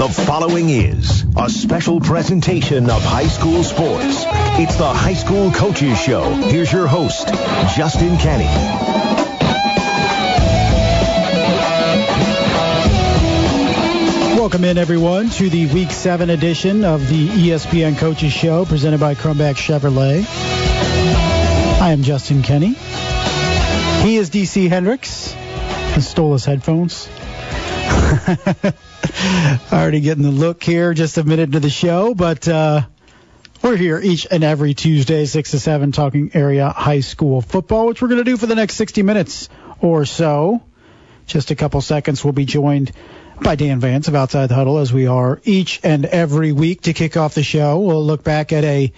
The following is a special presentation of high school sports. It's the High School Coaches Show. Here's your host, Justin Kenny. Welcome in, everyone, to the Week 7 edition of the ESPN Coaches Show presented by Crumbach Chevrolet. I am Justin Kenny. He is DC Hendricks. He stole his headphones. Already getting the look here, just a minute into the show, but uh, we're here each and every Tuesday, 6 to 7, talking area high school football, which we're going to do for the next 60 minutes or so. Just a couple seconds, we'll be joined by Dan Vance of Outside the Huddle, as we are each and every week to kick off the show. We'll look back at a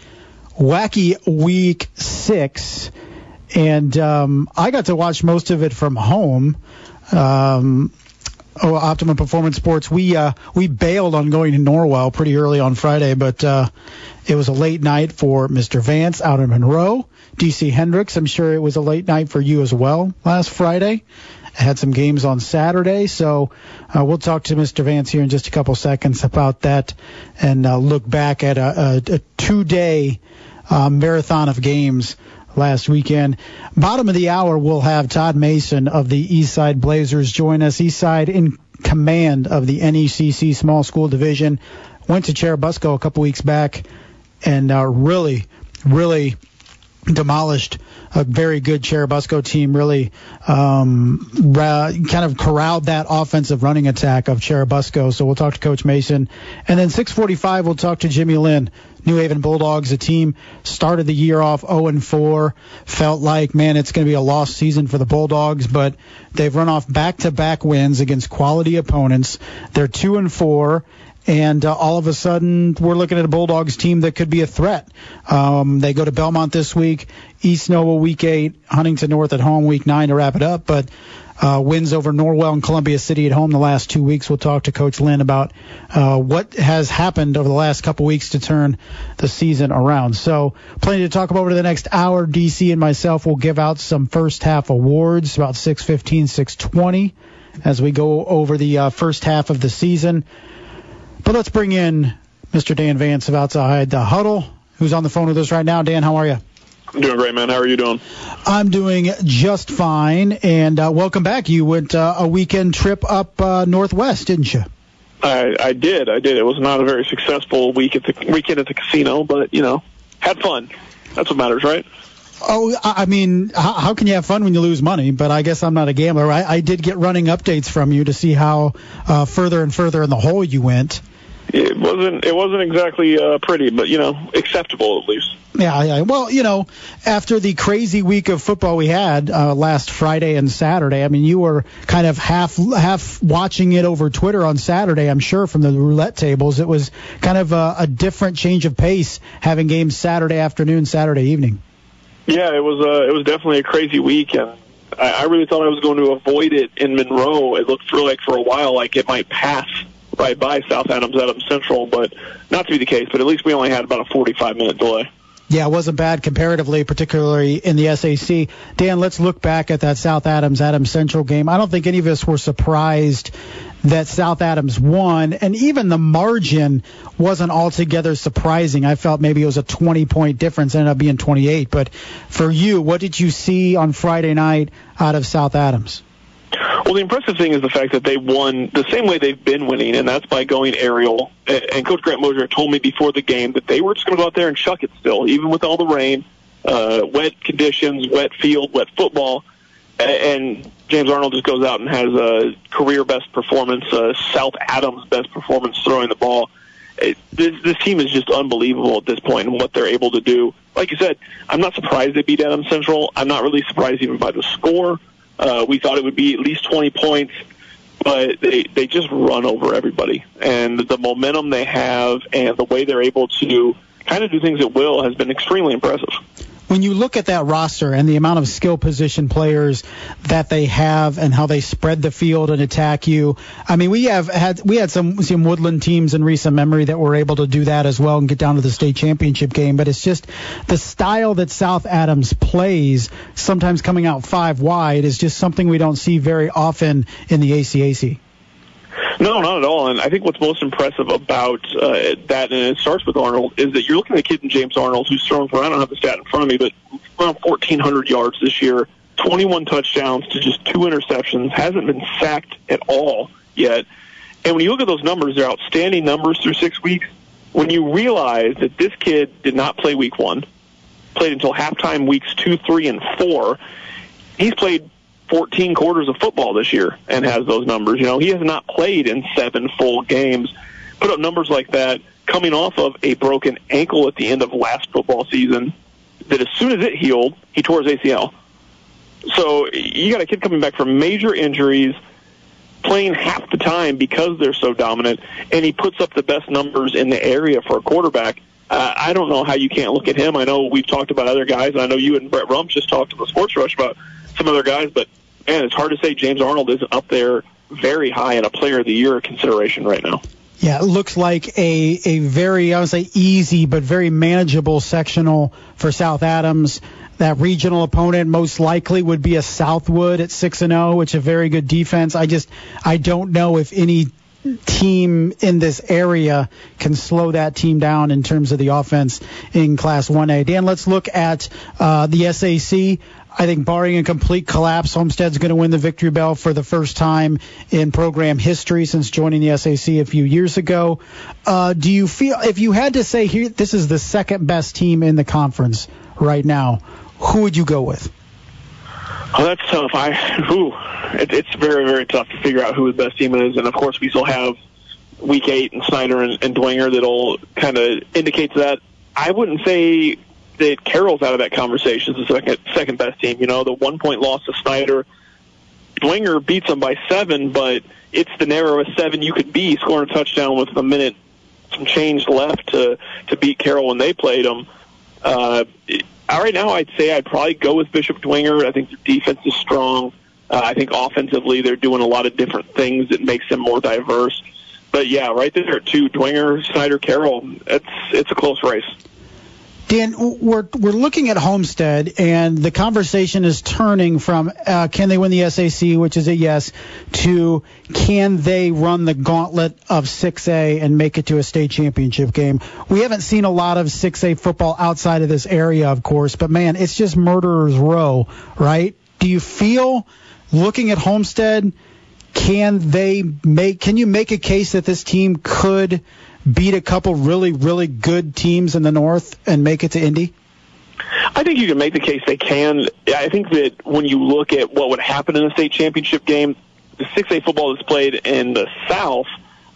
wacky week six, and um, I got to watch most of it from home. Um, oh, Optimum Performance Sports. We uh, we bailed on going to Norwell pretty early on Friday, but uh, it was a late night for Mr. Vance out in Monroe. DC Hendricks, I'm sure it was a late night for you as well last Friday. I had some games on Saturday, so uh, we'll talk to Mr. Vance here in just a couple seconds about that and uh, look back at a, a, a two-day uh, marathon of games last weekend. Bottom of the hour, we'll have Todd Mason of the Eastside Blazers join us. Eastside in command of the NECC Small School Division. Went to Churubusco a couple weeks back and uh, really, really demolished a very good Churubusco team. Really um, ra- kind of corralled that offensive running attack of Churubusco. So we'll talk to Coach Mason, and then 6:45 we'll talk to Jimmy Linn. New Haven Bulldogs, a team started the year off 0 and 4. Felt like, man, it's going to be a lost season for the Bulldogs, but they've run off back-to-back wins against quality opponents. They're 2 and 4 and uh, all of a sudden we're looking at a Bulldogs team that could be a threat. Um, they go to Belmont this week, East Noble week eight, Huntington North at home week nine to wrap it up, but uh, wins over Norwell and Columbia City at home the last two weeks. We'll talk to Coach Linn about uh, what has happened over the last couple weeks to turn the season around. So, plenty to talk about over the next hour. DC and myself will give out some first half awards about 6:15, 6:20 as we go over the uh, first half of the season. But let's bring in Mr. Dan Vance of Outside the Huddle, who's on the phone with us right now. Dan, how are you? I'm doing great, man. How are you doing? I'm doing just fine, and uh, welcome back. You went uh, a weekend trip up uh, northwest, didn't you? I, I did. I did. It was not a very successful week at the weekend at the casino, but you know, had fun. That's what matters, right? Oh, I mean, how, how can you have fun when you lose money? But I guess I'm not a gambler. I, I did get running updates from you to see how uh, further and further in the hole you went. It wasn't. It wasn't exactly uh, pretty, but you know, acceptable at least. Yeah, yeah. Well, you know, after the crazy week of football we had uh, last Friday and Saturday, I mean, you were kind of half half watching it over Twitter on Saturday. I'm sure from the roulette tables, it was kind of a, a different change of pace having games Saturday afternoon, Saturday evening. Yeah, it was. Uh, it was definitely a crazy week, and I, I really thought I was going to avoid it in Monroe. It looked for like for a while like it might pass right by South Adams, Adams Central, but not to be the case. But at least we only had about a 45 minute delay. Yeah, it wasn't bad comparatively, particularly in the SAC. Dan, let's look back at that South Adams Adams Central game. I don't think any of us were surprised that South Adams won, and even the margin wasn't altogether surprising. I felt maybe it was a 20 point difference, ended up being 28. But for you, what did you see on Friday night out of South Adams? Well, the impressive thing is the fact that they won the same way they've been winning, and that's by going aerial. And Coach Grant Mosier told me before the game that they were just going to go out there and chuck it still, even with all the rain, uh, wet conditions, wet field, wet football. And James Arnold just goes out and has a career best performance, uh, South Adams best performance throwing the ball. It, this, this team is just unbelievable at this point and what they're able to do. Like you said, I'm not surprised they beat Adams Central. I'm not really surprised even by the score. Uh, we thought it would be at least 20 points, but they they just run over everybody. And the momentum they have and the way they're able to kind of do things at will has been extremely impressive when you look at that roster and the amount of skill position players that they have and how they spread the field and attack you, I mean, we have had we had some some Woodland teams in recent memory that were able to do that as well and get down to the state championship game. But it's just the style that South Adams plays, sometimes coming out five wide, is just something we don't see very often in the ACAC. No, not at all. And I think what's most impressive about uh, that, and it starts with Arnold, is that you're looking at a kid in James Arnold who's thrown for, I don't have the stat in front of me, but around 1,400 yards this year, 21 touchdowns to just two interceptions, hasn't been sacked at all yet. And when you look at those numbers, they're outstanding numbers through six weeks. When you realize that this kid did not play week one, played until halftime weeks two, three, and four, he's played 14 quarters of football this year and has those numbers. You know, he has not played in seven full games. Put up numbers like that coming off of a broken ankle at the end of last football season that as soon as it healed, he tore his ACL. So you got a kid coming back from major injuries, playing half the time because they're so dominant, and he puts up the best numbers in the area for a quarterback. Uh, I don't know how you can't look at him. I know we've talked about other guys. I know you and Brett Rump just talked to the Sports Rush about some other guys, but man, it's hard to say James Arnold isn't up there very high in a Player of the Year consideration right now. Yeah, it looks like a, a very, I would say easy, but very manageable sectional for South Adams. That regional opponent most likely would be a Southwood at 6 and 0, which is a very good defense. I just, I don't know if any team in this area can slow that team down in terms of the offense in Class 1A. Dan, let's look at uh, the SAC. I think barring a complete collapse, Homestead's going to win the Victory Bell for the first time in program history since joining the SAC a few years ago. Uh, do you feel, if you had to say here, this is the second best team in the conference right now, who would you go with? Oh, that's tough. I, who, it, it's very, very tough to figure out who the best team is. And of course, we still have week eight and Snyder and, and Dwenger that'll kind of indicate that. I wouldn't say that Carroll's out of that conversation as the second second best team. You know, the one point loss to Snyder. Dwenger beats them by seven, but it's the narrowest seven you could be, scoring a touchdown with a minute some change left to to beat Carroll when they played them. Uh, right now, I'd say I'd probably go with Bishop Dwenger. I think their defense is strong. Uh, I think offensively they're doing a lot of different things that makes them more diverse. But yeah, right there too, Dwenger, Snyder, Carroll. It's it's a close race. Dan, we're we're looking at Homestead, and the conversation is turning from uh, can they win the SAC, which is a yes, to can they run the gauntlet of 6A and make it to a state championship game. We haven't seen a lot of 6A football outside of this area, of course, but man, it's just murderers row, right? Do you feel looking at Homestead? Can they make? Can you make a case that this team could? Beat a couple really, really good teams in the North and make it to Indy? I think you can make the case they can. I think that when you look at what would happen in a state championship game, the 6A football that's played in the South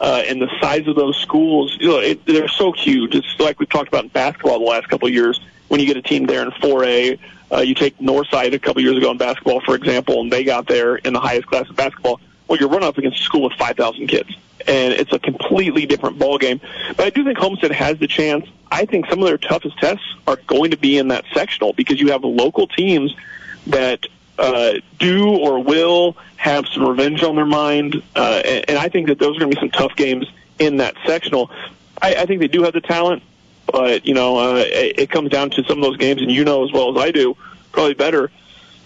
uh, and the size of those schools, you know, it, they're so huge. It's like we've talked about in basketball the last couple of years. When you get a team there in 4A, uh, you take Northside a couple of years ago in basketball, for example, and they got there in the highest class of basketball. Well, you're running up against a school with 5,000 kids and it's a completely different ball game. But I do think Homestead has the chance. I think some of their toughest tests are going to be in that sectional because you have local teams that uh, do or will have some revenge on their mind, uh, and, and I think that those are going to be some tough games in that sectional. I, I think they do have the talent, but you know, uh, it, it comes down to some of those games, and you know as well as I do, probably better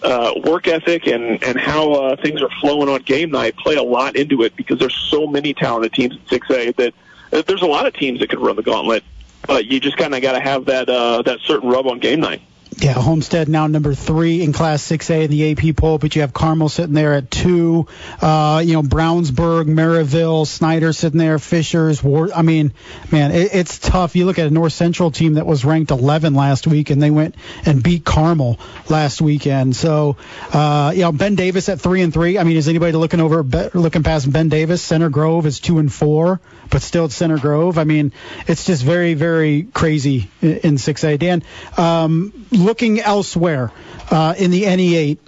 uh, work ethic and and how uh, things are flowing on game night play a lot into it because there's so many talented teams in 6A that, that there's a lot of teams that could run the gauntlet, but you just kind of got to have that uh, that certain rub on game night. Yeah, Homestead now number three in Class 6A in the AP poll, but you have Carmel sitting there at two. Uh, you know, Brownsburg, Merrillville, Snyder sitting there, Fishers, War. I mean, man, it, it's tough. You look at a North Central team that was ranked 11 last week, and they went and beat Carmel last weekend. So, uh, you know, Ben Davis at three and three. I mean, is anybody looking over, looking past Ben Davis? Center Grove is two and four, but still at Center Grove. I mean, it's just very, very crazy in 6A. Dan, um, looking elsewhere uh, in the NE8,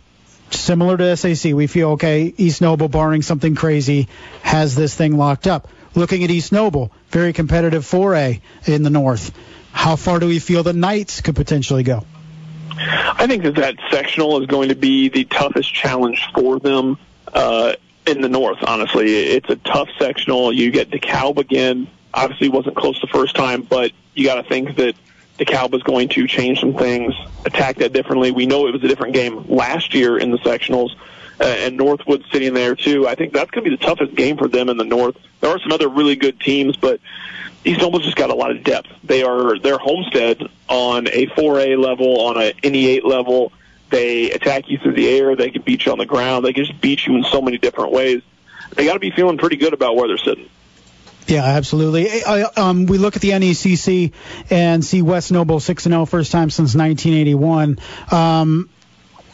similar to SAC, we feel okay. East Noble, barring something crazy, has this thing locked up. Looking at East Noble, very competitive 4A in the North. How far do we feel the Knights could potentially go? I think that that sectional is going to be the toughest challenge for them uh, in the North. Honestly, it's a tough sectional. You get DeKalb again. Obviously, wasn't close the first time, but you got to think that DeKalb was going to change some things, attack that differently. We know it was a different game last year in the sectionals. uh, and Northwood sitting there too. I think that's going to be the toughest game for them in the North. There are some other really good teams, but East Noble just got a lot of depth. They are their Homestead on a 4A level, on a NE8 level. They attack you through the air. They can beat you on the ground. They can just beat you in so many different ways. They got to be feeling pretty good about where they're sitting. Yeah, absolutely. I, um, we look at the NECC and see West Noble 6 0, first time since 1981. Um,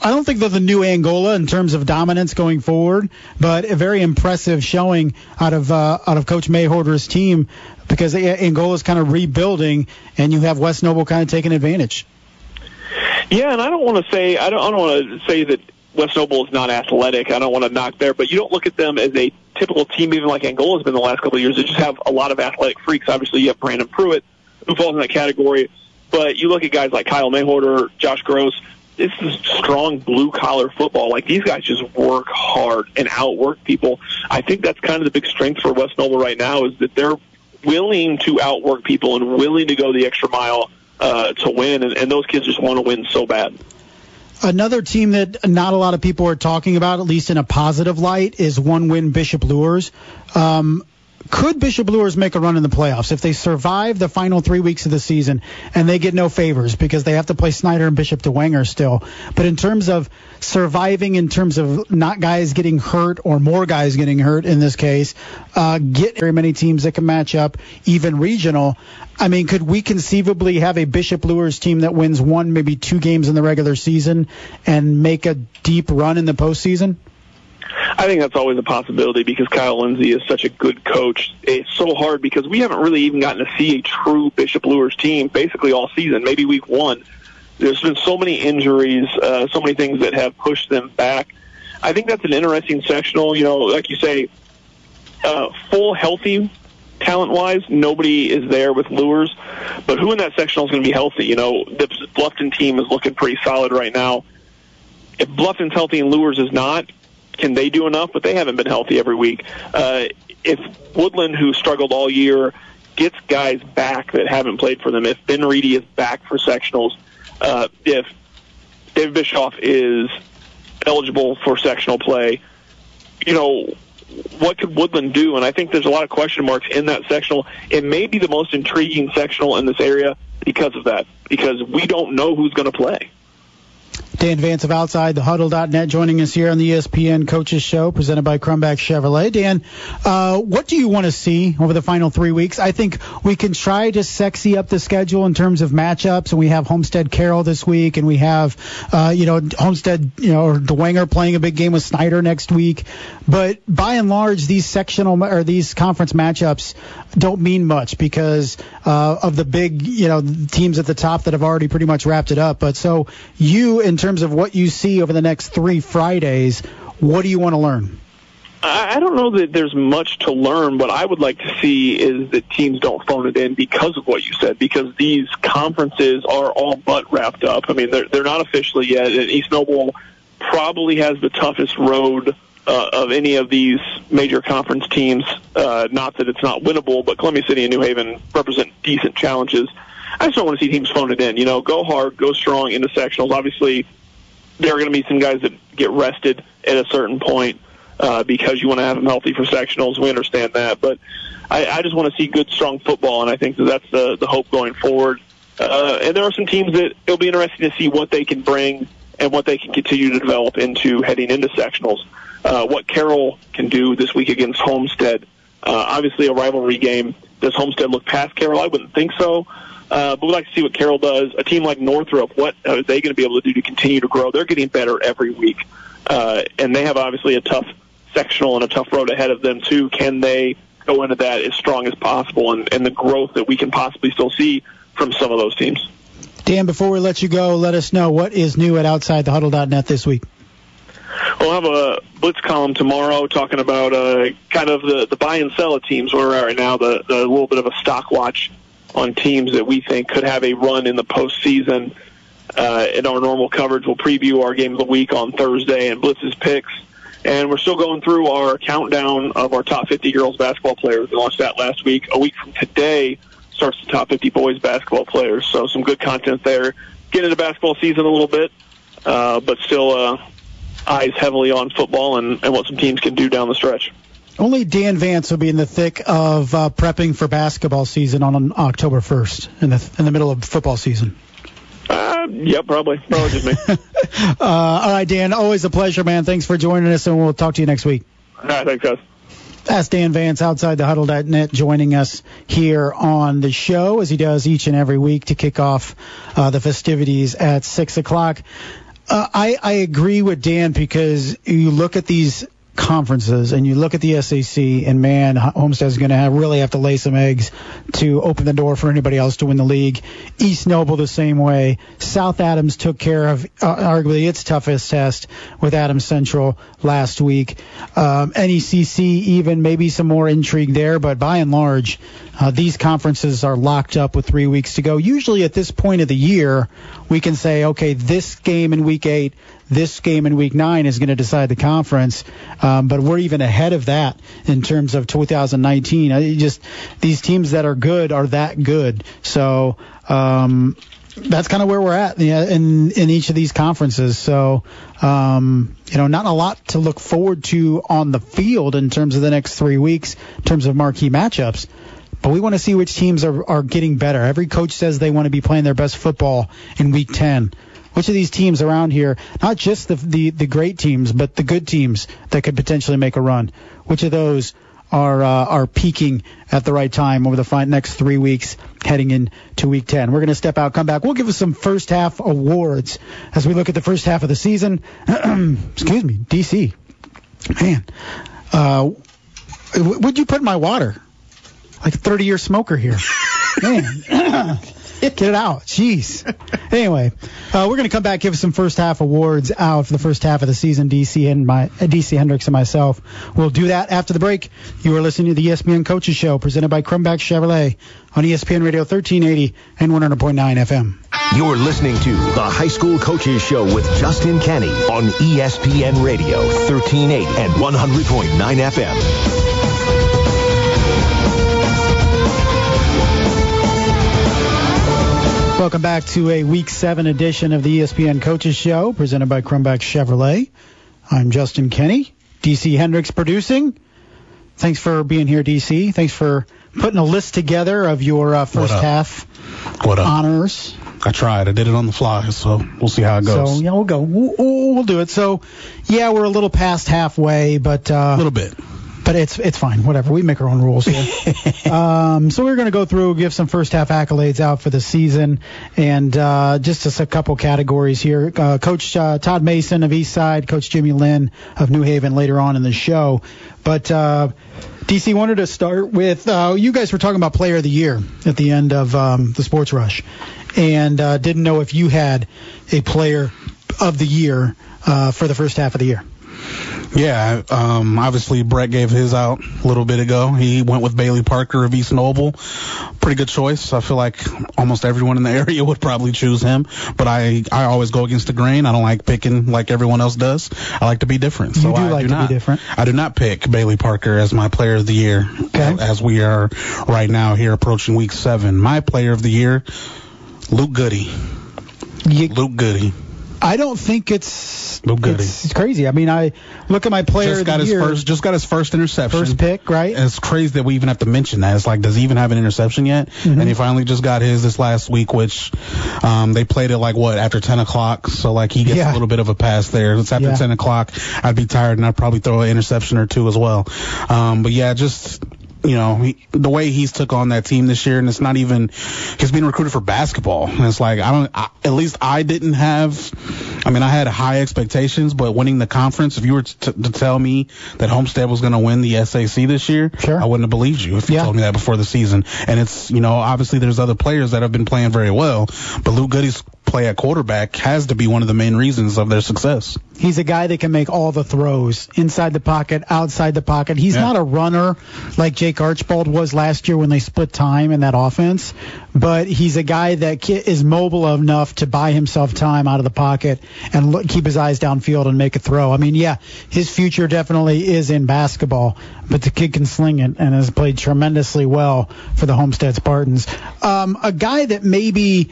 I don't think they're the new Angola in terms of dominance going forward, but a very impressive showing out of uh, out of Coach Mawhorter's team because Angola is kind of rebuilding, and you have West Noble kind of taking advantage. Yeah, and I don't want to say I don't, I don't want to say that West Noble is not athletic. I don't want to knock there, but you don't look at them as a typical team, even like Angola has been the last couple of years. They just have a lot of athletic freaks. Obviously, you have Brandon Pruitt, who falls in that category. But you look at guys like Kyle Mawhorter, Josh Gross. This is strong blue collar football. Like these guys just work hard and outwork people. I think that's kind of the big strength for West Noble right now is that they're willing to outwork people and willing to go the extra mile uh, to win. And, and those kids just want to win so bad. Another team that not a lot of people are talking about, at least in a positive light, is one win Bishop Luers. Um, could Bishop Luers make a run in the playoffs if they survive the final three weeks of the season and they get no favors because they have to play Snyder and Bishop Dwenger still? But in terms of surviving, in terms of not guys getting hurt or more guys getting hurt in this case, uh, get very many teams that can match up, even regional. I mean, could we conceivably have a Bishop Luers team that wins one, maybe two games in the regular season and make a deep run in the postseason? I think that's always a possibility because Kyle Lindsey is such a good coach. It's so hard because we haven't really even gotten to see a true Bishop Luers team basically all season, maybe week one. There's been so many injuries, uh, so many things that have pushed them back. I think that's an interesting sectional. You know, like you say, uh, full healthy talent wise, nobody is there with Luers. But who in that sectional is going to be healthy? You know, the Bluffton team is looking pretty solid right now. If Bluffton's healthy and Luers is not, can they do enough? But they haven't been healthy every week. Uh, if Woodland, who struggled all year, gets guys back that haven't played for them, if Ben Reedy is back for sectionals, uh, if David Bischoff is eligible for sectional play, you know, what could Woodland do? And I think there's a lot of question marks in that sectional. It may be the most intriguing sectional in this area because of that, because we don't know who's going to play. Dan Vance of Outside the Huddle.net joining us here on the ESPN Coaches Show presented by Crumback Chevrolet. Dan, uh, what do you want to see over the final three weeks? I think we can try to sexy up the schedule in terms of matchups, and we have Homestead Carroll this week, and we have, uh, you know, Homestead, you know, Dwenger playing a big game with Snyder next week. But by and large, these sectional or these conference matchups don't mean much because uh, of the big, you know, teams at the top that have already pretty much wrapped it up. But so you, in terms terms of what you see over the next three Fridays, what do you want to learn? I don't know that there's much to learn. What I would like to see is that teams don't phone it in because of what you said, because these conferences are all but wrapped up. I mean, they're, they're not officially yet, and East Noble probably has the toughest road uh, of any of these major conference teams. Uh, not that it's not winnable, but Columbia City and New Haven represent decent challenges. I just don't want to see teams phone it in. You know, go hard, go strong into sectionals. Obviously, there are going to be some guys that get rested at a certain point uh, because you want to have them healthy for sectionals. We understand that, but I, I just want to see good, strong football, and I think that that's the the hope going forward. Uh, and there are some teams that it'll be interesting to see what they can bring and what they can continue to develop into heading into sectionals. Uh, what Carroll can do this week against Homestead. Uh, obviously, a rivalry game. Does Homestead look past Carroll? I wouldn't think so. Uh, but we'd like to see what Carroll does. A team like Northrop, what are they going to be able to do to continue to grow? They're getting better every week, uh, and they have obviously a tough sectional and a tough road ahead of them too. Can they go into that as strong as possible, and, and the growth that we can possibly still see from some of those teams? Dan, before we let you go, let us know what is new at OutsideTheHuddle.net this week. We'll have a blitz column tomorrow talking about uh, kind of the, the buy and sell of teams where we're at right now, the, the little bit of a stock watch on teams that we think could have a run in the postseason. Uh, in our normal coverage, we'll preview our game of the week on Thursday and Blitz's picks. And we're still going through our countdown of our top 50 girls basketball players. We launched that last week. A week from today starts the top 50 boys basketball players. So some good content there. Get into basketball season a little bit, uh, but still uh, eyes heavily on football and, and what some teams can do down the stretch. Only Dan Vance will be in the thick of uh, prepping for basketball season on October 1st, in the in the middle of football season. Uh, yep, probably. Probably just me. uh, all right, Dan. Always a pleasure, man. Thanks for joining us, and we'll talk to you next week. All right, thanks, guys. That's Dan Vance outside the huddle.net joining us here on the show as he does each and every week to kick off uh, the festivities at 6 o'clock. Uh, I, I agree with Dan because you look at these conferences and you look at the SEC and man, Homestead's going to have, really have to lay some eggs to open the door for anybody else to win the league. East Noble the same way. South Adams took care of uh, arguably its toughest test with Adams Central last week. Um, NECC even maybe some more intrigue there, but by and large, uh, these conferences are locked up with three weeks to go. Usually at this point of the year, we can say, okay, this game in week eight, this game in week nine is going to decide the conference. Um, but we're even ahead of that in terms of 2019. I just these teams that are good are that good. So um, that's kind of where we're at in in each of these conferences. So um, you know, not a lot to look forward to on the field in terms of the next three weeks in terms of marquee matchups. But we want to see which teams are, are getting better. Every coach says they want to be playing their best football in week 10. Which of these teams around here, not just the, the, the great teams, but the good teams that could potentially make a run, which of those are uh, are peaking at the right time over the next three weeks heading into week 10. We're going to step out, come back. We'll give us some first half awards as we look at the first half of the season. Excuse me, DC. Man, uh, would you put in my water? Like a 30 year smoker here. Man. Get it out. Jeez. Anyway, uh, we're going to come back, give some first half awards out for the first half of the season. DC and my uh, DC Hendricks and myself will do that after the break. You are listening to the ESPN Coaches Show presented by Crumbach Chevrolet on ESPN Radio 1380 and 100.9 FM. You're listening to the High School Coaches Show with Justin Kenny on ESPN Radio 1380 and 100.9 FM. Welcome back to a Week 7 edition of the ESPN Coaches Show, presented by Crumbach Chevrolet. I'm Justin Kenny, DC Hendricks producing. Thanks for being here, DC. Thanks for putting a list together of your uh, first half what honors. I tried. I did it on the fly, so we'll see how it goes. So yeah, we'll go. We'll, we'll do it. So yeah, we're a little past halfway, but uh, a little bit but it's it's fine. Whatever. We make our own rules here. um, so we're going to go through, give some first half accolades out for the season, and uh, just a couple categories here. Uh, Coach uh, Todd Mason of Eastside, Coach Jimmy Linn of New Haven later on in the show. But uh, DC wanted to start with uh, you guys were talking about Player of the Year at the end of um, the Sports Rush, and uh, didn't know if you had a Player of the Year for the first half of the year. Yeah, um, obviously Brett gave his out a little bit ago. He went with Bailey Parker of East Noble. Pretty good choice. I feel like almost everyone in the area would probably choose him, but I I always go against the grain. I don't like picking like everyone else does. I like to be different. So you do I like do to not, be different. I do not pick Bailey Parker as my player of the year okay. as we are right now here approaching week seven. My player of the year, Luke Goode. You, Luke Goode. I don't think it's. It's, it's, crazy. I mean, I look at my player just got his year, first, just got his first interception, first pick, right? And it's crazy that we even have to mention that. It's like, does he even have an interception yet? Mm-hmm. And he finally just got his this last week, which um, they played it like what after 10 o'clock, so like he gets yeah. a little bit of a pass there. It's after yeah. 10 o'clock. I'd be tired and I'd probably throw an interception or two as well. Um, but yeah, just you know, he, the way he's took on that team this year, and it's not even he's being recruited for basketball. And it's like I don't, I, at least I didn't have. I mean, I had high expectations, but winning the conference, if you were to, to tell me that Homestead was going to win the SAC this year, sure. I wouldn't have believed you if you yeah. told me that before the season. And it's, you know, obviously there's other players that have been playing very well, but Luke Goode's play at quarterback has to be one of the main reasons of their success. He's a guy that can make all the throws inside the pocket, outside the pocket. He's Yeah. not a runner like Jake Archibald was last year when they split time in that offense, but he's a guy that is mobile enough to buy himself time out of the pocket and look, keep his eyes downfield and make a throw. I mean, yeah, his future definitely is in basketball, but the kid can sling it and has played tremendously well for the Homestead Spartans. Um, a guy that maybe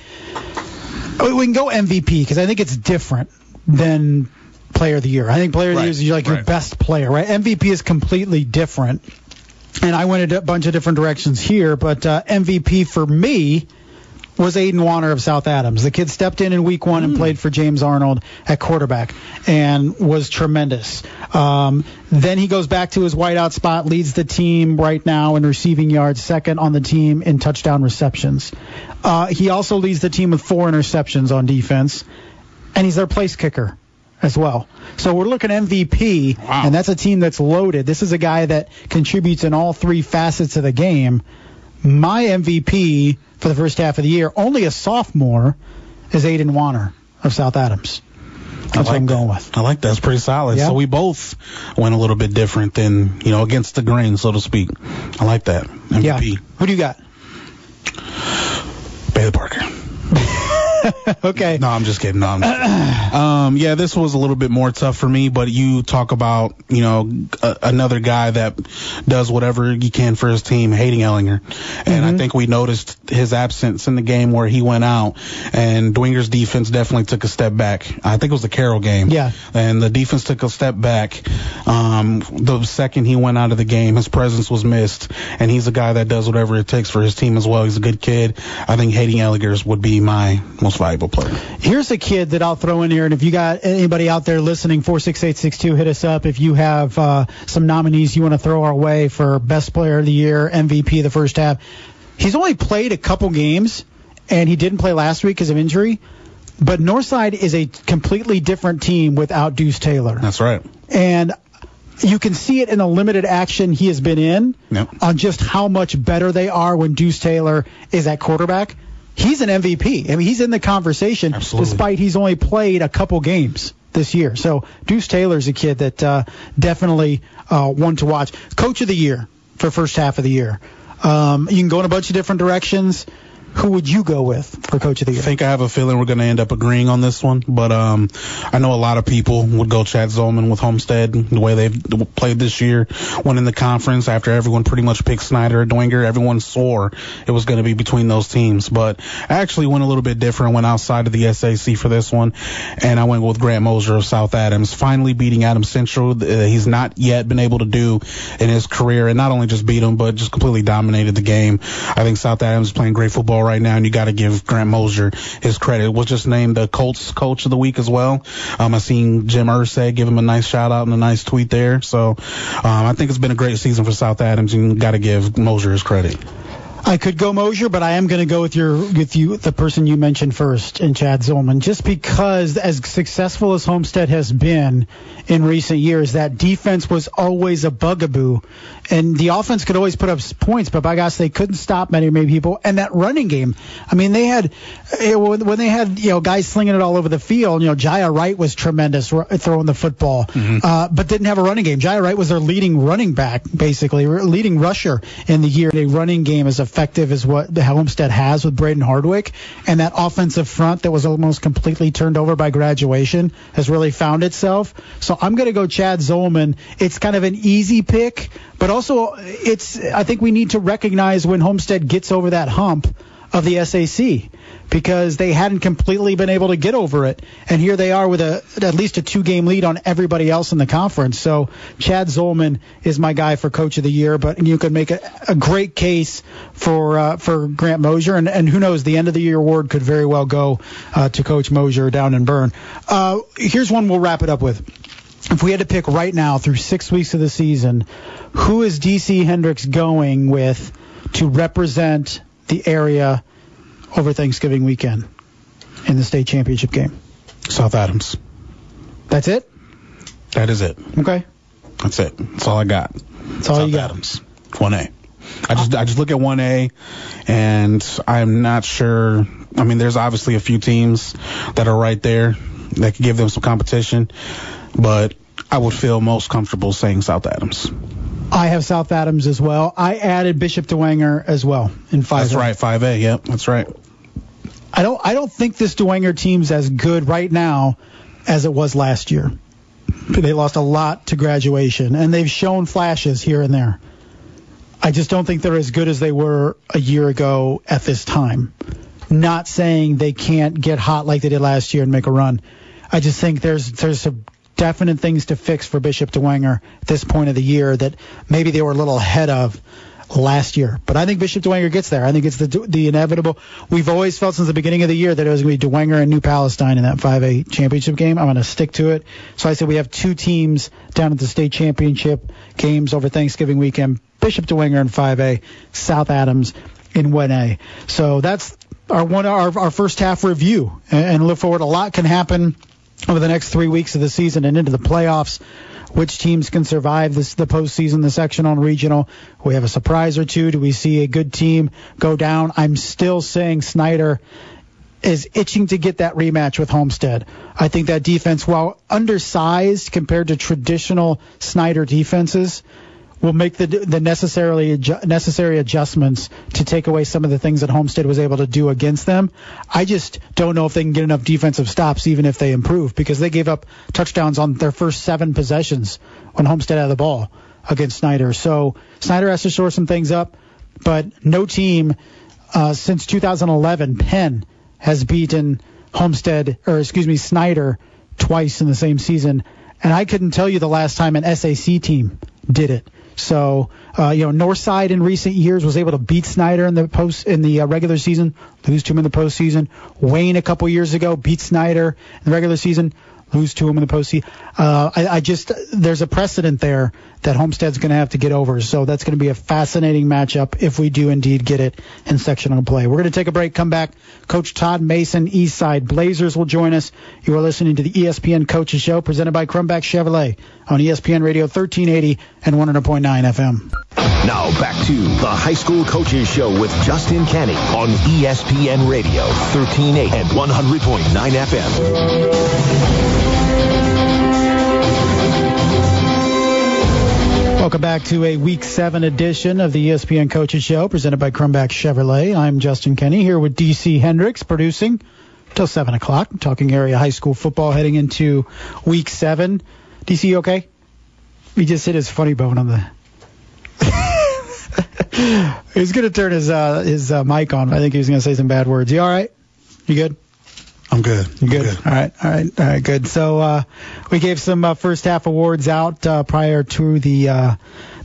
we can go MVP because I think it's different than player of the year. I think player of the Right, year is like your right. best player, right? MVP is completely different. And I went a bunch of different directions here, but uh, MVP for me was Aiden Warner of South Adams. The kid stepped in in week one and played for James Arnold at quarterback and was tremendous. Um, then he goes back to his wideout spot, leads the team right now in receiving yards, second on the team in touchdown receptions. Uh, he also leads the team with four interceptions on defense, and he's their place kicker as well. So we're looking MVP, Wow. and that's a team that's loaded. This is a guy that contributes in all three facets of the game. My MVP for the first half of the year, only a sophomore, is Aiden Warner of South Adams. That's what I'm going with. I like that. It's pretty solid. Yeah. So we both went a little bit different than, you know, against the grain, so to speak. I like that. Yeah. MVP. Who do you got? Bailey Parker. Okay. No, I'm just kidding. No, I'm just kidding. um, yeah, this was a little bit more tough for me, but you talk about, you know, a, another guy that does whatever he can for his team, Hayden Ellinger. And I think we noticed his absence in the game where he went out, and Dwenger's defense definitely took a step back. I think it was the Carroll game. Yeah. And the defense took a step back. Um, the second he went out of the game, his presence was missed, and he's a guy that does whatever it takes for his team as well. He's a good kid. I think Hayden Ellinger would be my most valuable player. Here's a kid that I'll throw in here, and if you got anybody out there listening, 46862, hit us up. If you have uh, some nominees you want to throw our way for Best Player of the Year, MVP the first half. He's only played a couple games, and he didn't play last week because of injury. But Northside is a completely different team without Deuce Taylor. That's right. and you can see it in the limited action he has been in Yep. on just how much better they are when Deuce Taylor is at quarterback. He's an MVP. I mean, he's in the conversation Absolutely. despite he's only played a couple games this year. So Deuce Taylor's a kid that uh, definitely uh, one to watch. Coach of the year for first half of the year. Um, you can go in a bunch of different directions. Who would you go with for coach of the year? I think I have a feeling we're going to end up agreeing on this one, but um, I know a lot of people would go Chad Zolman with Homestead the way they've played this year. Winning the conference after everyone pretty much picked Snyder or Dwenger, everyone swore it was going to be between those teams. But I actually went a little bit different. Went outside of the SAC for this one, and I went with Grant Mosier of South Adams, finally beating Adams Central. Uh, he's not yet been able to do in his career, and not only just beat him, but just completely dominated the game. I think South Adams is playing great football right now, and you got to give Grant Mosier his credit. Was just named the Colts Coach of the Week as well. Um, I seen Jim Irsay give him a nice shout out and a nice tweet there. So um, I think it's been a great season for South Adams, and you got to give Mosier his credit. I could go Mosier, but I am going to go with your with you the person you mentioned first, in Chad Zolman, just because as successful as Homestead has been in recent years, that defense was always a bugaboo, and the offense could always put up points, but by gosh, they couldn't stop many many people. And that running game, I mean, they had eh, when they had you know guys slinging it all over the field. You know, Jaya Wright was tremendous throwing the football, uh, but didn't have a running game. Jaya Wright was their leading running back, basically leading rusher in the year. A running game as effective as what the Homestead has with Braden Hardwick, and that offensive front that was almost completely turned over by graduation has really found itself. So I'm going to go Chad Zolman. It's kind of an easy pick, but also it's I think we need to recognize when Homestead gets over that hump of the SAC because they hadn't completely been able to get over it. And here they are with a at least a two game lead on everybody else in the conference. So Chad Zolman is my guy for coach of the year, but you could make a, a great case for uh, for Grant Mosier and, and who knows the end of the year award could very well go uh, to coach Mosier down in Berne. Uh, here's one we'll wrap it up with. If we had to pick right now through six weeks of the season, who is DC Hendricks going with to represent the area over Thanksgiving weekend in the state championship game? South Adams. That's it? That is it. Okay. That's it. That's all I got. That's all South you got. Adams. One A. I just I just look at one A, and I'm not sure. I mean, there's obviously a few teams that are right there that could give them some competition, but I would feel most comfortable saying South Adams. I have South Adams as well. I added Bishop Dwenger as well in five. That's right, five A. Yep, that's right. I don't I don't think this Dwenger team's as good right now as it was last year. They lost a lot to graduation, and they've shown flashes here and there. I just don't think they're as good as they were a year ago at this time. Not saying they can't get hot like they did last year and make a run. I just think there's there's a definite things to fix for Bishop Dwenger at this point of the year that maybe they were a little ahead of last year. But I think Bishop Dwenger gets there. I think it's the the inevitable. We've always felt since the beginning of the year that it was going to be Dwenger and New Palestine in that 5A championship game. I'm going to stick to it. So I said we have two teams down at the state championship games over Thanksgiving weekend. Bishop Dwenger in 5A, South Adams in 1A. So that's our one our, our first half review and look forward. A lot can happen over the next three weeks of the season and into the playoffs which teams can survive this the postseason, the sectional and regional. We have a surprise or two. Do we see a good team go down? I'm still saying Snyder is itching to get that rematch with Homestead. I think that defense, while undersized compared to traditional Snyder defenses, will make the the necessarily necessary adjustments to take away some of the things that Homestead was able to do against them. I just don't know if they can get enough defensive stops even if they improve because they gave up touchdowns on their first seven possessions when Homestead had the ball against Snyder. So Snyder has to shore some things up, but no team uh, since 2011 Penn has beaten Homestead or excuse me Snyder twice in the same season, and I couldn't tell you the last time an SAC team did it. So, uh, you know, Northside in recent years was able to beat Snyder in the post in the uh, regular season, lose to him in the postseason. Wayne a couple years ago beat Snyder in the regular season, lose to him in the postseason. Uh, I, I just there's a precedent there that Homestead's going to have to get over. So that's going to be a fascinating matchup if we do indeed get it in sectional play. We're going to take a break. Come back. Coach Todd Mason, Eastside Blazers will join us. You are listening to the ESPN Coaches Show presented by Crumback Chevrolet on ESPN Radio 1380 and 100.9 FM. Now back to the High School Coaches Show with Justin Kenny on ESPN Radio 1380 and 100.9 FM. Welcome back to a Week 7 edition of the ESPN Coaches Show presented by Crumback Chevrolet. I'm Justin Kenny here with DC Hendricks producing till 7 o'clock. talking area high school football heading into Week 7. DC, okay? He just hit his funny bone on the... he's going to turn his uh, his uh, mic on. I think he was going to say some bad words. You all right? You good? I'm good. You good? good? All right, all right, all right, good. So uh, we gave some uh, first half awards out uh, prior to the uh,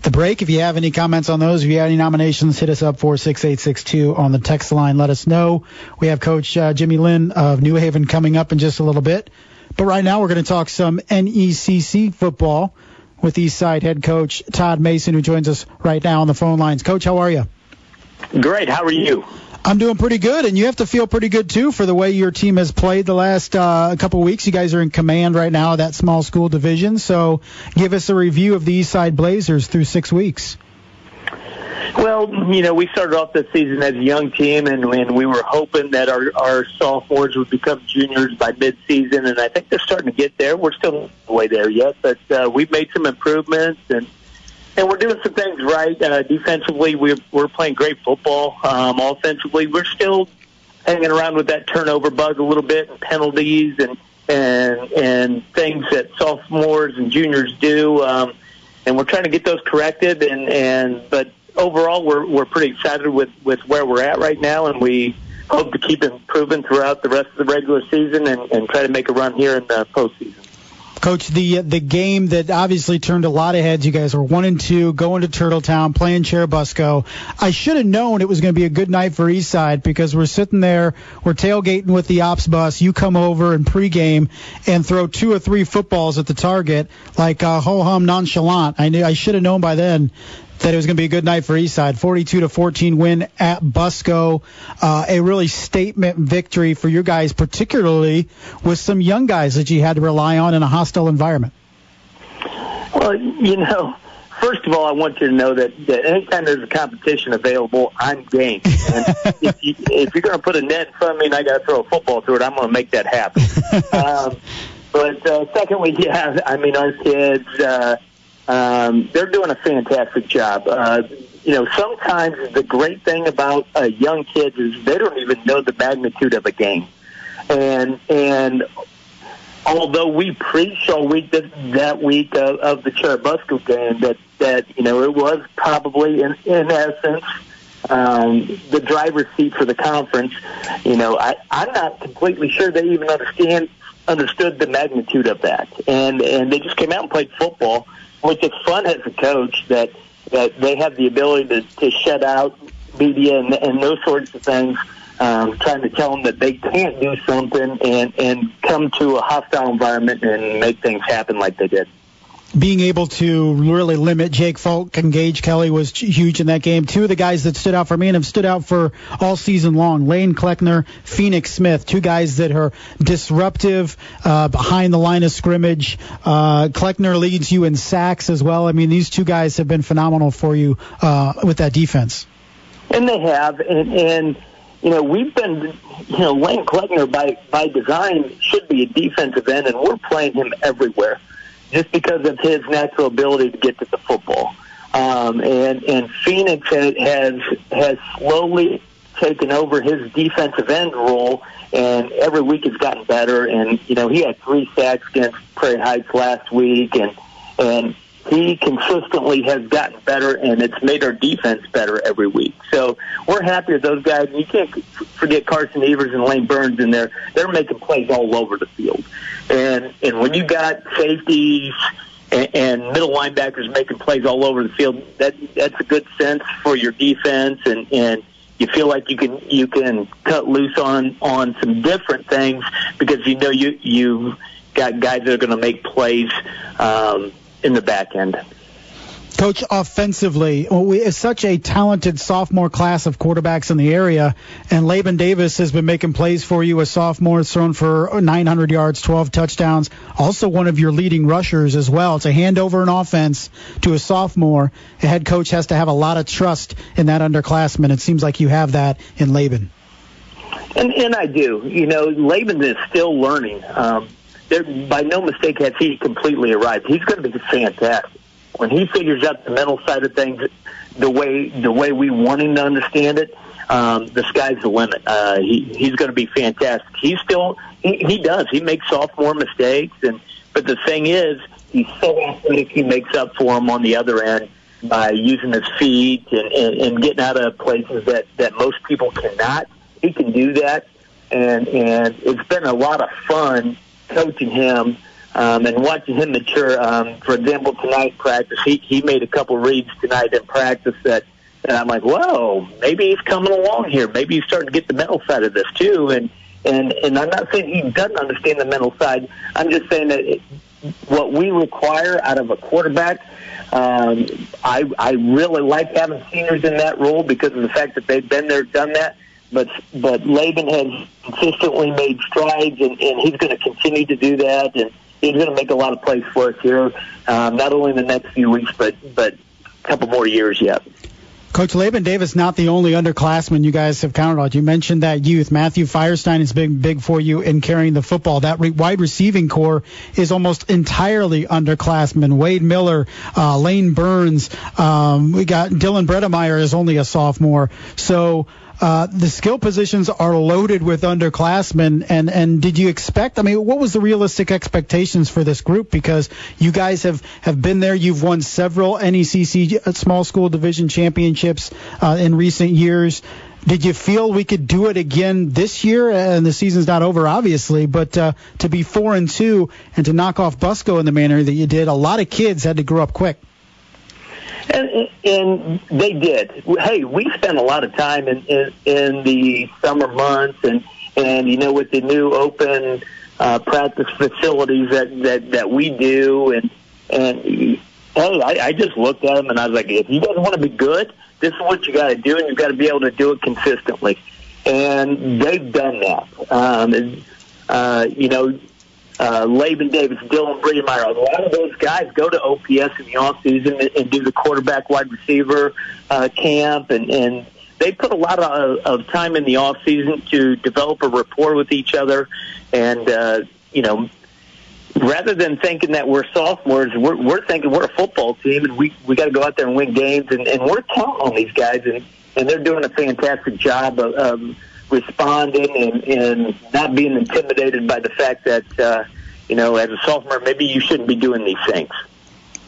the break. If you have any comments on those, if you have any nominations, hit us up four six eight six two on the text line. Let us know. We have Coach uh, Jimmy Linn of New Haven coming up in just a little bit. But right now we're going to talk some NECC football with Eastside head coach Todd Mason, who joins us right now on the phone lines. Coach, how are you? Great. How are you? I'm doing pretty good, and you have to feel pretty good too for the way your team has played the last uh, couple of weeks. You guys are in command right now of that small school division, so give us a review of the East Side Blazers through six weeks. Well, you know, we started off the season as a young team, and, and we were hoping that our, our sophomores would become juniors by midseason, and I think they're starting to get there. We're still way there yet, but uh, we've made some improvements, and and we're doing some things right. Uh, defensively, we're we're playing great football. Um, offensively, we're still hanging around with that turnover bug a little bit, and penalties and and and things that sophomores and juniors do. Um, and we're trying to get those corrected. And and but overall, we're we're pretty excited with with where we're at right now, and we hope to keep improving throughout the rest of the regular season and, and try to make a run here in the postseason. Coach, the the game that obviously turned a lot of heads. You guys were one and two, going to Turtletown, playing Churubusco. I should have known it was going to be a good night for Eastside because we're sitting there, we're tailgating with the ops bus. You come over and pregame and throw two or three footballs at the target like uh, ho hum nonchalant. I knew I should have known by then that it was going to be a good night for Eastside. 42 to 14 win at Busco. Uh, a really statement victory for you guys, particularly with some young guys that you had to rely on in a hostile environment. Well, you know, first of all, I want you to know that, that anytime there's a competition available, I'm game. And if, you, if you're going to put a net in front of me and I got to throw a football through it, I'm going to make that happen. um, but uh, secondly, yeah, I mean, our kids. Uh, um, they're doing a fantastic job. Uh, you know, sometimes the great thing about uh, young kids is they don't even know the magnitude of a game, and and although we preach all week that, that week of, of the Churubusco game that that you know it was probably in in essence um, the driver's seat for the conference. You know, I, I'm not completely sure they even understand understood the magnitude of that, and and they just came out and played football, which is fun as a coach that that they have the ability to, to shut out media and, and those sorts of things, um, trying to tell them that they can't do something and and come to a hostile environment and make things happen like they did being able to really limit Jake Falk and Gage Kelly was huge in that game. Two of the guys that stood out for me and have stood out for all season long, Lane Kleckner, Phoenix Smith, two guys that are disruptive uh, behind the line of scrimmage. Uh, Kleckner leads you in sacks as well. I mean, these two guys have been phenomenal for you uh, with that defense. And they have, and, and you know, we've been, you know, Lane Kleckner by by design should be a defensive end, and we're playing him everywhere just because of his natural ability to get to the football. Um, and and Phoenix has, has slowly taken over his defensive end role, and every week has gotten better. And you know he had three sacks against Prairie Heights last week, and and he consistently has gotten better, and it's made our defense better every week. So we're happy with those guys. You can't forget Carson Evers and Lane Burns in there. They're making plays all over the field, and and when you got safeties and, middle linebackers making plays all over the field, that that's a good sense for your defense, and and you feel like you can you can cut loose on on some different things because you know you you got guys that are going to make plays. Um, in the back end. Coach, offensively, we it's such a talented sophomore class of quarterbacks in the area, and Laban Davis has been making plays for you. A sophomore, thrown for 900 yards, 12 touchdowns. Also, one of your leading rushers as well. To hand over an offense to a sophomore, a head coach has to have a lot of trust in that underclassman. It seems like you have that in Laban. And, and I do. You know, Laban is still learning. Um, there, by no mistake has he completely arrived. He's going to be fantastic when he figures out the mental side of things, the way the way we want him to understand it. Um, the sky's the limit. Uh, he he's going to be fantastic. He's still he, he does he makes sophomore mistakes, and but the thing is he's so athletic. He makes up for them on the other end by using his feet and, and, and getting out of places that that most people cannot. He can do that, and and it's been a lot of fun coaching him um, and watching him mature. Um, for example, tonight practice, he he made a couple reads tonight in practice that, and I'm like, whoa, maybe he's coming along here. Maybe he's starting to get the mental side of this too. And and and I'm not saying he doesn't understand the mental side. I'm just saying that it, what we require out of a quarterback. Um, I I really like having seniors in that role because of the fact that they've been there, done that but but Laban has consistently made strides, and, and he's going to continue to do that, and he's going to make a lot of plays for us here, um, not only in the next few weeks, but but a couple more years yet. Coach Laban Davis, not the only underclassman you guys have counted on. You mentioned that youth. Matthew Firestein has been big for you in carrying the football. That re- wide receiving core is almost entirely underclassmen. Wade Miller, uh, Lane Burns. Um, we got Dylan Bredemeyer is only a sophomore. So uh, the skill positions are loaded with underclassmen, and and did you expect? I mean, what was the realistic expectations for this group? Because you guys have have been there. You've won several NECC uh, small school division championships uh, in recent years. Did you feel we could do it again this year? And the season's not over, obviously, but uh, to be four and two and to knock off Busco in the manner that you did, a lot of kids had to grow up quick. And, and they did. Hey, we spent a lot of time in, in, in the summer months, and and you know with the new open uh, practice facilities that that that we do, and and hey, I, I just looked at them and I was like, if you guys want to be good, this is what you got to do, and you've got to be able to do it consistently. And they've done that. Um, and, uh, you know, uh, Laban Davis, Dylan Bredemeyer. A lot of those guys go to OPS in the off season and, and do the quarterback wide receiver uh, camp, and, and they put a lot of, of time in the off season to develop a rapport with each other, and uh, you know. Rather than thinking that we're sophomores, we're, we're thinking we're a football team and we we got to go out there and win games, and, and we're counting on these guys, and and they're doing a fantastic job of, of responding and, and not being intimidated by the fact that, uh, you know, as a sophomore, maybe you shouldn't be doing these things.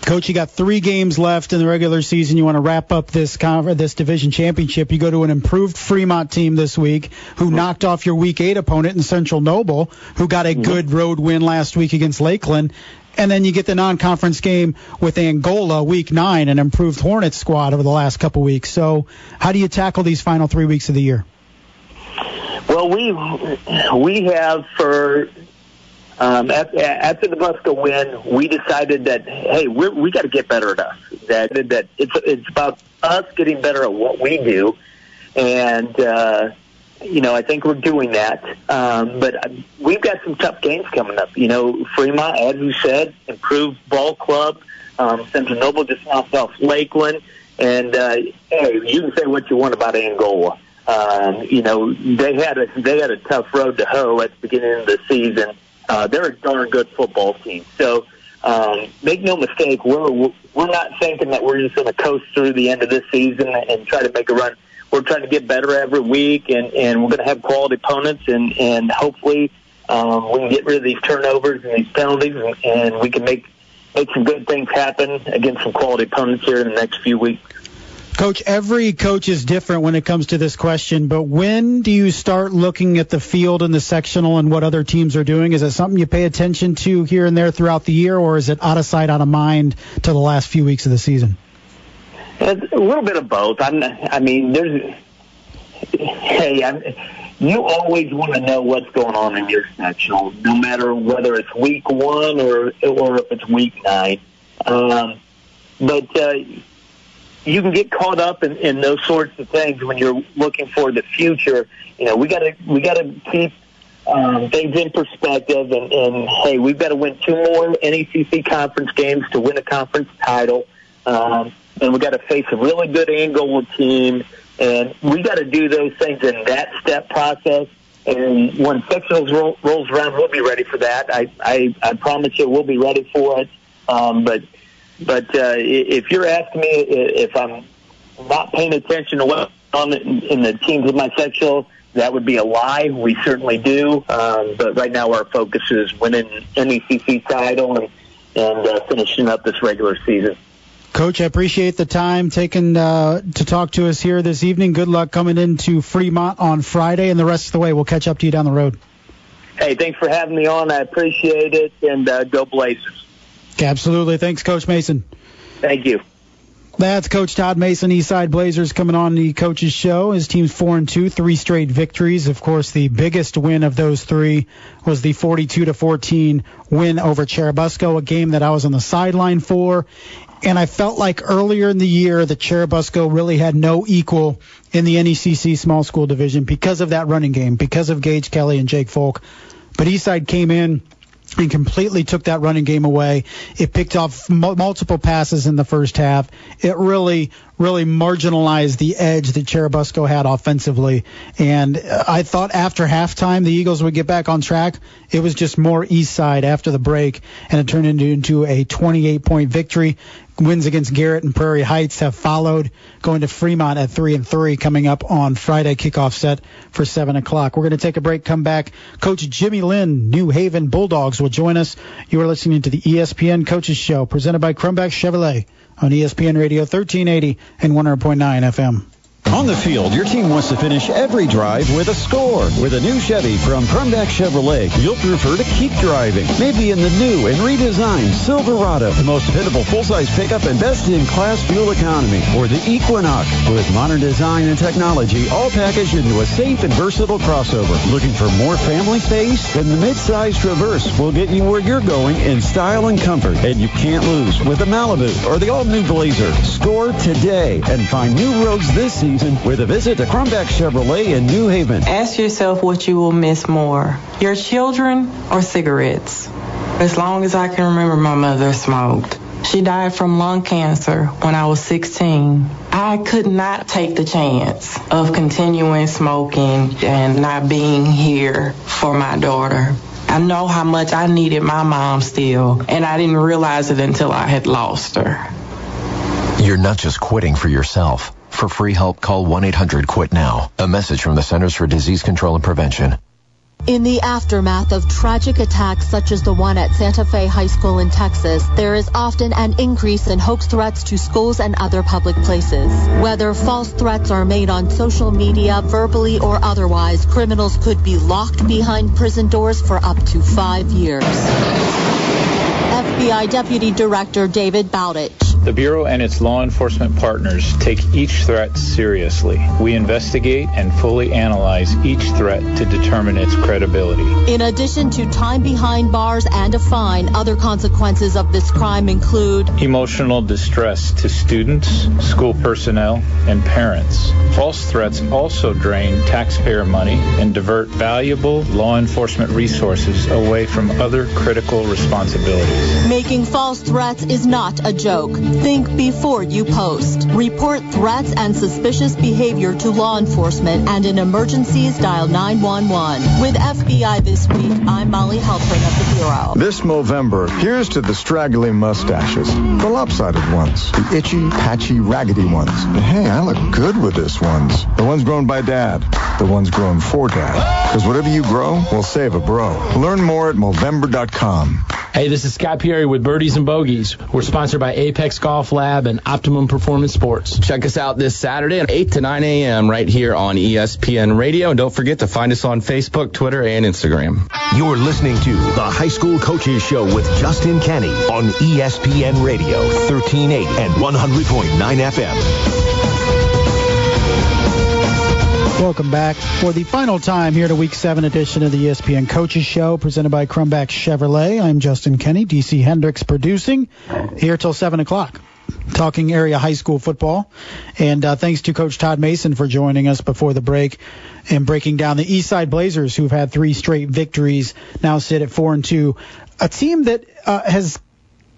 Coach, you got three games left in the regular season. You want to wrap up this conference, this division championship. You go to an improved Fremont team this week, who knocked off your Week Eight opponent in Central Noble, who got a mm-hmm. good road win last week against Lakeland, and then you get the non-conference game with Angola Week Nine, an improved Hornets squad over the last couple weeks. So, how do you tackle these final three weeks of the year? Well, we we have for um, after the Nebraska win, we decided that hey, we're, we got to get better at us. That that it's it's about us getting better at what we do, and uh, you know I think we're doing that. Um, but we've got some tough games coming up. You know, Fremont, as you said, improved ball club. Um, Central Noble just knocked off Lakeland, and uh, hey, you can say what you want about Angola. Um, you know, they had a they had a tough road to hoe at the beginning of the season uh, they're a darn good football team. So um, make no mistake, we're we're not thinking that we're just going to coast through the end of this season and try to make a run. We're trying to get better every week, and and we're going to have quality opponents, and and hopefully um, we can get rid of these turnovers and these penalties, and, and we can make make some good things happen against some quality opponents here in the next few weeks. Coach, every coach is different when it comes to this question, but when do you start looking at the field and the sectional and what other teams are doing? Is it something you pay attention to here and there throughout the year, or is it out of sight, out of mind to the last few weeks of the season? It's a little bit of both. I'm, I mean, there's, hey, I'm, you always want to know what's going on in your sectional, no matter whether it's week one or or if it's week nine. Um, but uh, you can get caught up in, in those sorts of things when you're looking for the future. You know, we got to we got to keep um, things in perspective, and, and hey, we've got to win two more NECC conference games to win a conference title, um, and we got to face a really good Angola team, and we got to do those things in that step process. And when sectionals roll, rolls around, we'll be ready for that. I, I, I promise you, we'll be ready for it. Um, but but uh, if you're asking me if I'm not paying attention to what on in the teams of my sectional, that would be a lie. We certainly do. Um, but right now, our focus is winning NECC title and and uh, finishing up this regular season. Coach, I appreciate the time taken uh, to talk to us here this evening. Good luck coming into Fremont on Friday and the rest of the way. We'll catch up to you down the road. Hey, thanks for having me on. I appreciate it, and uh, go Blazers. Absolutely. Thanks, Coach Mason. Thank you. That's Coach Todd Mason, Eastside Blazers, coming on the coach's show. His team's four and two, three straight victories. Of course, the biggest win of those three was the 42 to 14 win over Churubusco, a game that I was on the sideline for. And I felt like earlier in the year that Churubusco really had no equal in the NECC small school division because of that running game, because of Gage Kelly and Jake Folk. But Eastside came in and completely took that running game away. It picked off m- multiple passes in the first half. It really, really marginalized the edge that Churubusco had offensively. And I thought after halftime the Eagles would get back on track. It was just more east side after the break, and it turned into, into a 28 point victory. Wins against Garrett and Prairie Heights have followed, going to Fremont at three and three, coming up on Friday kickoff set for seven o'clock. We're going to take a break, come back. Coach Jimmy Linn, New Haven Bulldogs, will join us. You are listening to the ESPN Coaches Show, presented by Crumback Chevrolet on ESPN Radio 1380 and 100.9 FM. On the field, your team wants to finish every drive with a score. With a new Chevy from Crumback Chevrolet, you'll prefer to keep driving. Maybe in the new and redesigned Silverado, the most dependable full-size pickup and best-in-class fuel economy. Or the Equinox, with modern design and technology, all packaged into a safe and versatile crossover. Looking for more family space? Then the mid-size Traverse will get you where you're going in style and comfort. And you can't lose with the Malibu or the all-new Blazer. Score today and find new roads this season season with a visit to Crumback Chevrolet in New Haven. Ask yourself what you will miss more, your children or cigarettes. As long as I can remember, my mother smoked. She died from lung cancer when I was 16. I could not take the chance of continuing smoking and not being here for my daughter. I know how much I needed my mom still, and I didn't realize it until I had lost her. You're not just quitting for yourself. For free help, call 1-800-QUIT NOW. A message from the Centers for Disease Control and Prevention. In the aftermath of tragic attacks such as the one at Santa Fe High School in Texas, there is often an increase in hoax threats to schools and other public places. Whether false threats are made on social media, verbally or otherwise, criminals could be locked behind prison doors for up to five years. FBI Deputy Director David Bowditch. The Bureau and its law enforcement partners take each threat seriously. We investigate and fully analyze each threat to determine its credibility. In addition to time behind bars and a fine, other consequences of this crime include emotional distress to students, school personnel, and parents. False threats also drain taxpayer money and divert valuable law enforcement resources away from other critical responsibilities. Making false threats is not a joke. Think before you post. Report threats and suspicious behavior to law enforcement and in emergencies dial 911. With FBI This Week, I'm Molly Halpern of the Bureau. This Movember, here's to the straggly mustaches, the lopsided ones, the itchy, patchy, raggedy ones. Hey, I look good with this ones. The ones grown by dad, the ones grown for dad. Because whatever you grow will save a bro. Learn more at Movember.com. Hey, this is Scott Pieri with Birdies and Bogeys. We're sponsored by Apex Golf Lab and Optimum Performance Sports. Check us out this Saturday at 8 to 9 a.m. right here on ESPN Radio. And don't forget to find us on Facebook, Twitter, and Instagram. You're listening to the High School Coaches Show with Justin Kenny on ESPN Radio, 1380 and 100.9 FM. Welcome back for the final time here to Week 7 edition of the ESPN Coaches Show presented by Crumback Chevrolet. I'm Justin Kenny, DC Hendricks producing here till 7 o'clock. Talking area high school football. And uh, thanks to Coach Todd Mason for joining us before the break and breaking down the Eastside Blazers, who've had three straight victories, now sit at 4 and 2. A team that uh, has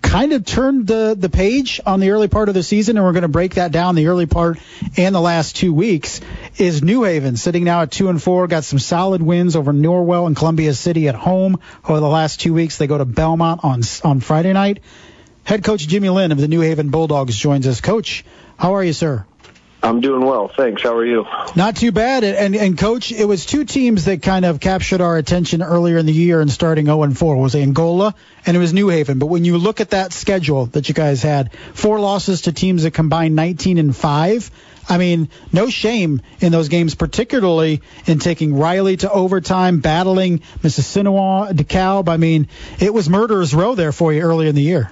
kind of turned the the page on the early part of the season, and we're going to break that down the early part and the last two weeks. Is New Haven sitting now at two and four? Got some solid wins over Norwell and Columbia City at home over the last two weeks. They go to Belmont on on Friday night. Head coach Jimmy Linn of the New Haven Bulldogs joins us. Coach, how are you, sir? I'm doing well, thanks. How are you? Not too bad. And and coach, it was two teams that kind of captured our attention earlier in the year and starting 0 and 4 was Angola and it was New Haven. But when you look at that schedule that you guys had, four losses to teams that combined 19 and 5. I mean, no shame in those games, particularly in taking Riley to overtime, battling Mississinewa, DeKalb. I mean, it was murderer's row there for you early in the year.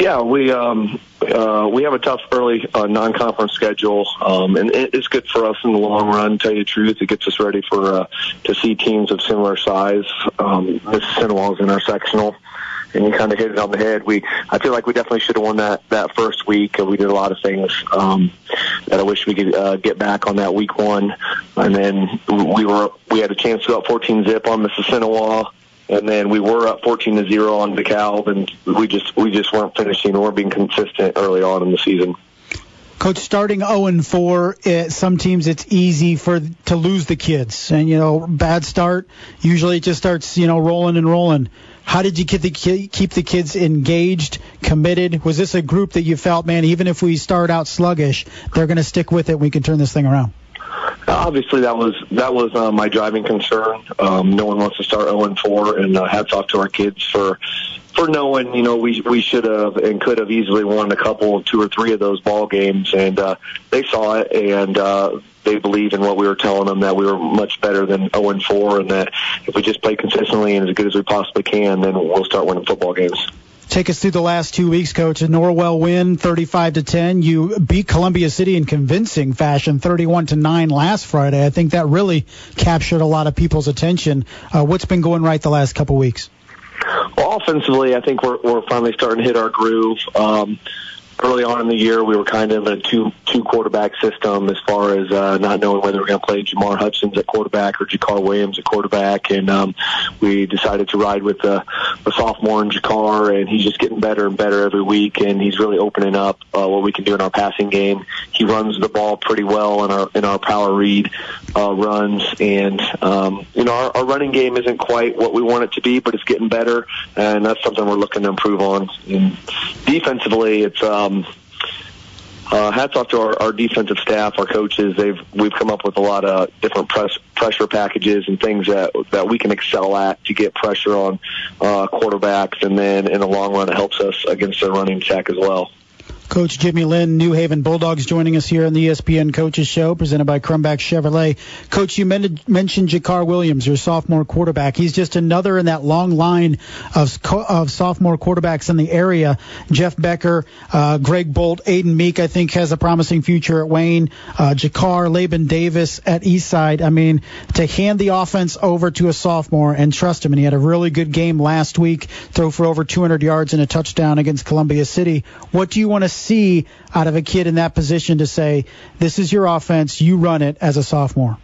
Yeah, we um, uh, we have a tough early uh, non-conference schedule, um, and it's good for us in the long run. Tell you the truth, it gets us ready for uh, to see teams of similar size. Um, Mississinewa is in our sectional, and you kind of hit it on the head. We I feel like we definitely should have won that that first week. We did a lot of things um, that I wish we could uh, get back on that week one, and then we were we had a chance to go up 14 zip on Mississinewa and then we were up 14 to zero on DeKalb, and we just we just weren't finishing or being consistent early on in the season. Coach, starting 0 and 4, it, some teams it's easy for to lose the kids, and you know, bad start. Usually, it just starts you know rolling and rolling. How did you keep the keep the kids engaged, committed? Was this a group that you felt, man, even if we start out sluggish, they're going to stick with it. We can turn this thing around. Obviously, that was that was uh, my driving concern. Um, no one wants to start 0 and 4, and uh, hats off to our kids for for knowing, you know, we we should have and could have easily won a couple, two or three of those ball games, and uh, they saw it, and uh, they believe in what we were telling them that we were much better than 0 and 4, and that if we just play consistently and as good as we possibly can, then we'll start winning football games. Take us through the last two weeks, Coach. A Norwell win, 35 to 10. You beat Columbia City in convincing fashion, 31 to 9 last Friday. I think that really captured a lot of people's attention. Uh, what's been going right the last couple weeks? Well, offensively, I think we're we're finally starting to hit our groove. Um, early on in the year, we were kind of in a two two quarterback system as far as uh, not knowing whether we are going to play Jamar Hutchins at quarterback or Jakar Williams at quarterback, and um, we decided to ride with the, the sophomore in Jakar, and he's just getting better and better every week, and he's really opening up uh, what we can do in our passing game. He runs the ball pretty well in our in our power read uh, runs, and um, you know our, our running game isn't quite what we want it to be, but it's getting better, and that's something we're looking to improve on. And defensively, it's um, uh, hats off to our, our defensive staff, our coaches. They've we've come up with a lot of different press, pressure packages and things that that we can excel at to get pressure on uh, quarterbacks, and then in the long run, it helps us against their running attack as well. Coach Jimmy Linn, New Haven Bulldogs, joining us here on the ESPN Coaches Show, presented by Crumback Chevrolet. Coach, you mentioned Jakar Williams, your sophomore quarterback. He's just another in that long line of, of sophomore quarterbacks in the area. Jeff Becker, uh, Greg Bolt, Aiden Meek, I think, has a promising future at Wayne. Uh, Jakar, Laban Davis at Eastside. I mean, to hand the offense over to a sophomore and trust him, and he had a really good game last week, throw for over 200 yards and a touchdown against Columbia City. What do you want to see out of a kid in that position to say, this is your offense, you run it as a sophomore?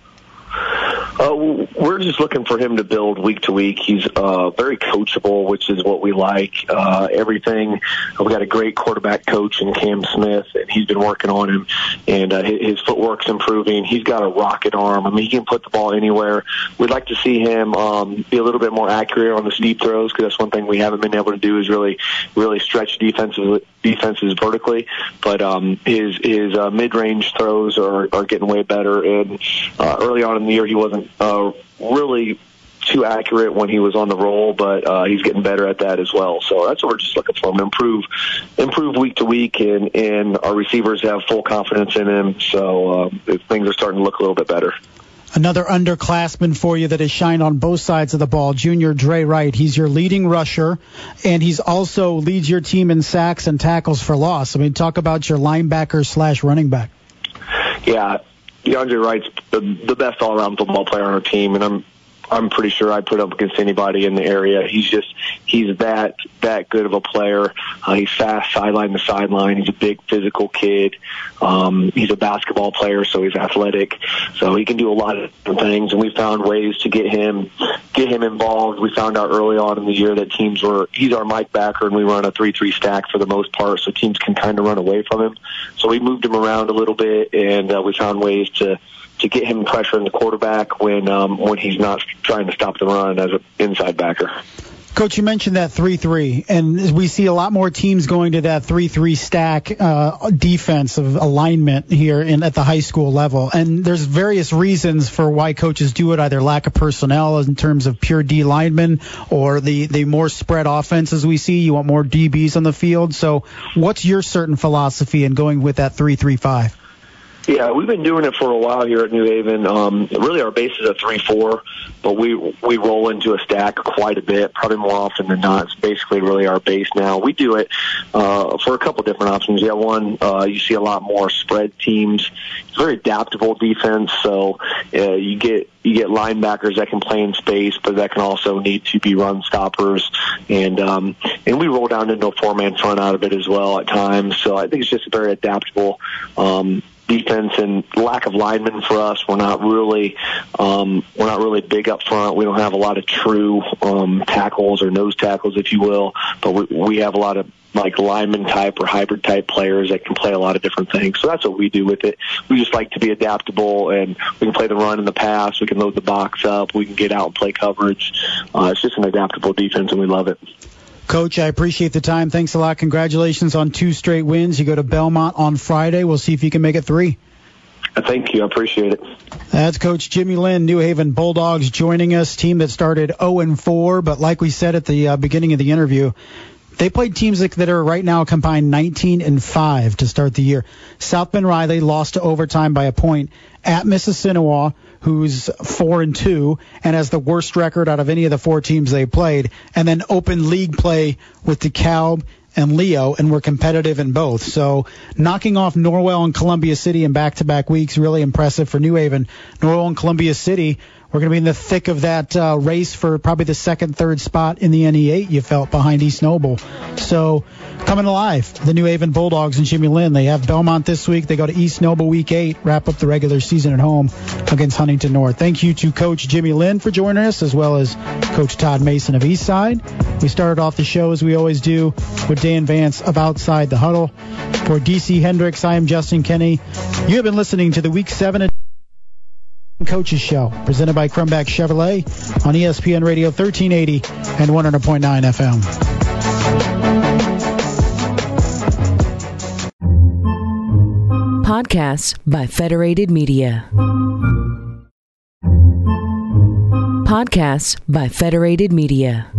Uh, we're just looking for him to build week to week. He's uh, very coachable, which is what we like. Uh, everything. We got a great quarterback coach in Cam Smith, and he's been working on him. And uh, his footwork's improving. He's got a rocket arm. I mean, he can put the ball anywhere. We'd like to see him um, be a little bit more accurate on the steep throws because that's one thing we haven't been able to do is really, really stretch defensive defenses vertically. But um, his his uh, mid range throws are are getting way better. And uh, early on in the year, he wasn't uh, really too accurate when he was on the roll, but uh, he's getting better at that as well. So that's what we're just looking for him to improve, improve week to week, and and our receivers have full confidence in him. So uh, things are starting to look a little bit better. Another underclassman for you that has shined on both sides of the ball, Junior Dre Wright. He's your leading rusher, and he's also leads your team in sacks and tackles for loss. I mean, talk about your linebacker slash running back. Yeah, DeAndre Wright's the, the best all-around football player on our team, and I'm I'm pretty sure I'd put up against anybody in the area. He's just he's that that good of a player. Uh, he's fast sideline to sideline. He's a big physical kid. Um, he's a basketball player, so he's athletic. So he can do a lot of different things, and we found ways to get him get him involved. We found out early on in the year that teams were he's our Mike backer, and we run a three three stack for the most part, so teams can kind of run away from him. So we moved him around a little bit, and uh, we found ways to to get him pressure in the quarterback when um, when he's not trying to stop the run as an inside backer. Coach, you mentioned that 3-3, and we see a lot more teams going to that 3-3 stack uh, defensive alignment here in, at the high school level. And there's various reasons for why coaches do it, either lack of personnel in terms of pure D linemen or the, the more spread offenses we see. You want more DBs on the field. So what's your certain philosophy in going with that 3-3-5? Yeah, we've been doing it for a while here at New Haven. Um, really, our base is a three-four, but we we roll into a stack quite a bit, probably more often than not. It's basically really our base now. We do it uh, for a couple different options. Yeah, one, uh, you see a lot more spread teams. It's very adaptable defense, so uh, you get you get linebackers that can play in space, but that can also need to be run stoppers, and um, and we roll down into a four-man front out of it as well at times. So I think it's just very adaptable. Um, defense and lack of linemen for us. We're not really um, we're not really big up front. We don't have a lot of true um, tackles or nose tackles, if you will, but we, we have a lot of like lineman type or hybrid type players that can play a lot of different things. So that's what we do with it. We just like to be adaptable and we can play the run in the pass. We can load the box up. We can get out and play coverage. Uh, it's just an adaptable defense and we love it. Coach, I appreciate the time. Thanks a lot. Congratulations on two straight wins. You go to Belmont on Friday. We'll see if you can make it three. Thank you. I appreciate it. That's Coach Jimmy Linn, New Haven Bulldogs, joining us. Team that started 0 and 4, but like we said at the uh, beginning of the interview, they played teams that are right now combined 19 and 5 to start the year. South Bend Riley lost to overtime by a point at Mississinewa who's four and two and has the worst record out of any of the four teams they played, and then open league play with DeKalb and Leo, and we're competitive in both. So knocking off Norwell and Columbia City in back-to-back weeks really impressive for New Haven. Norwell and Columbia City we're going to be in the thick of that uh, race for probably the second, third spot in the NE8. You felt behind East Noble. So coming alive, the New Haven Bulldogs and Jimmy Linn. They have Belmont this week. They go to East Noble week eight, wrap up the regular season at home against Huntington North. Thank you to Coach Jimmy Linn for joining us, as well as Coach Todd Mason of Eastside. We started off the show as we always do with Dan Vance of Outside the Huddle. For DC Hendricks, I am Justin Kenny. You have been listening to the Week Seven. Coaches Show, presented by Crumback Chevrolet on ESPN Radio 1380 and 100.9 FM. Podcasts by Federated Media. Podcasts by Federated Media.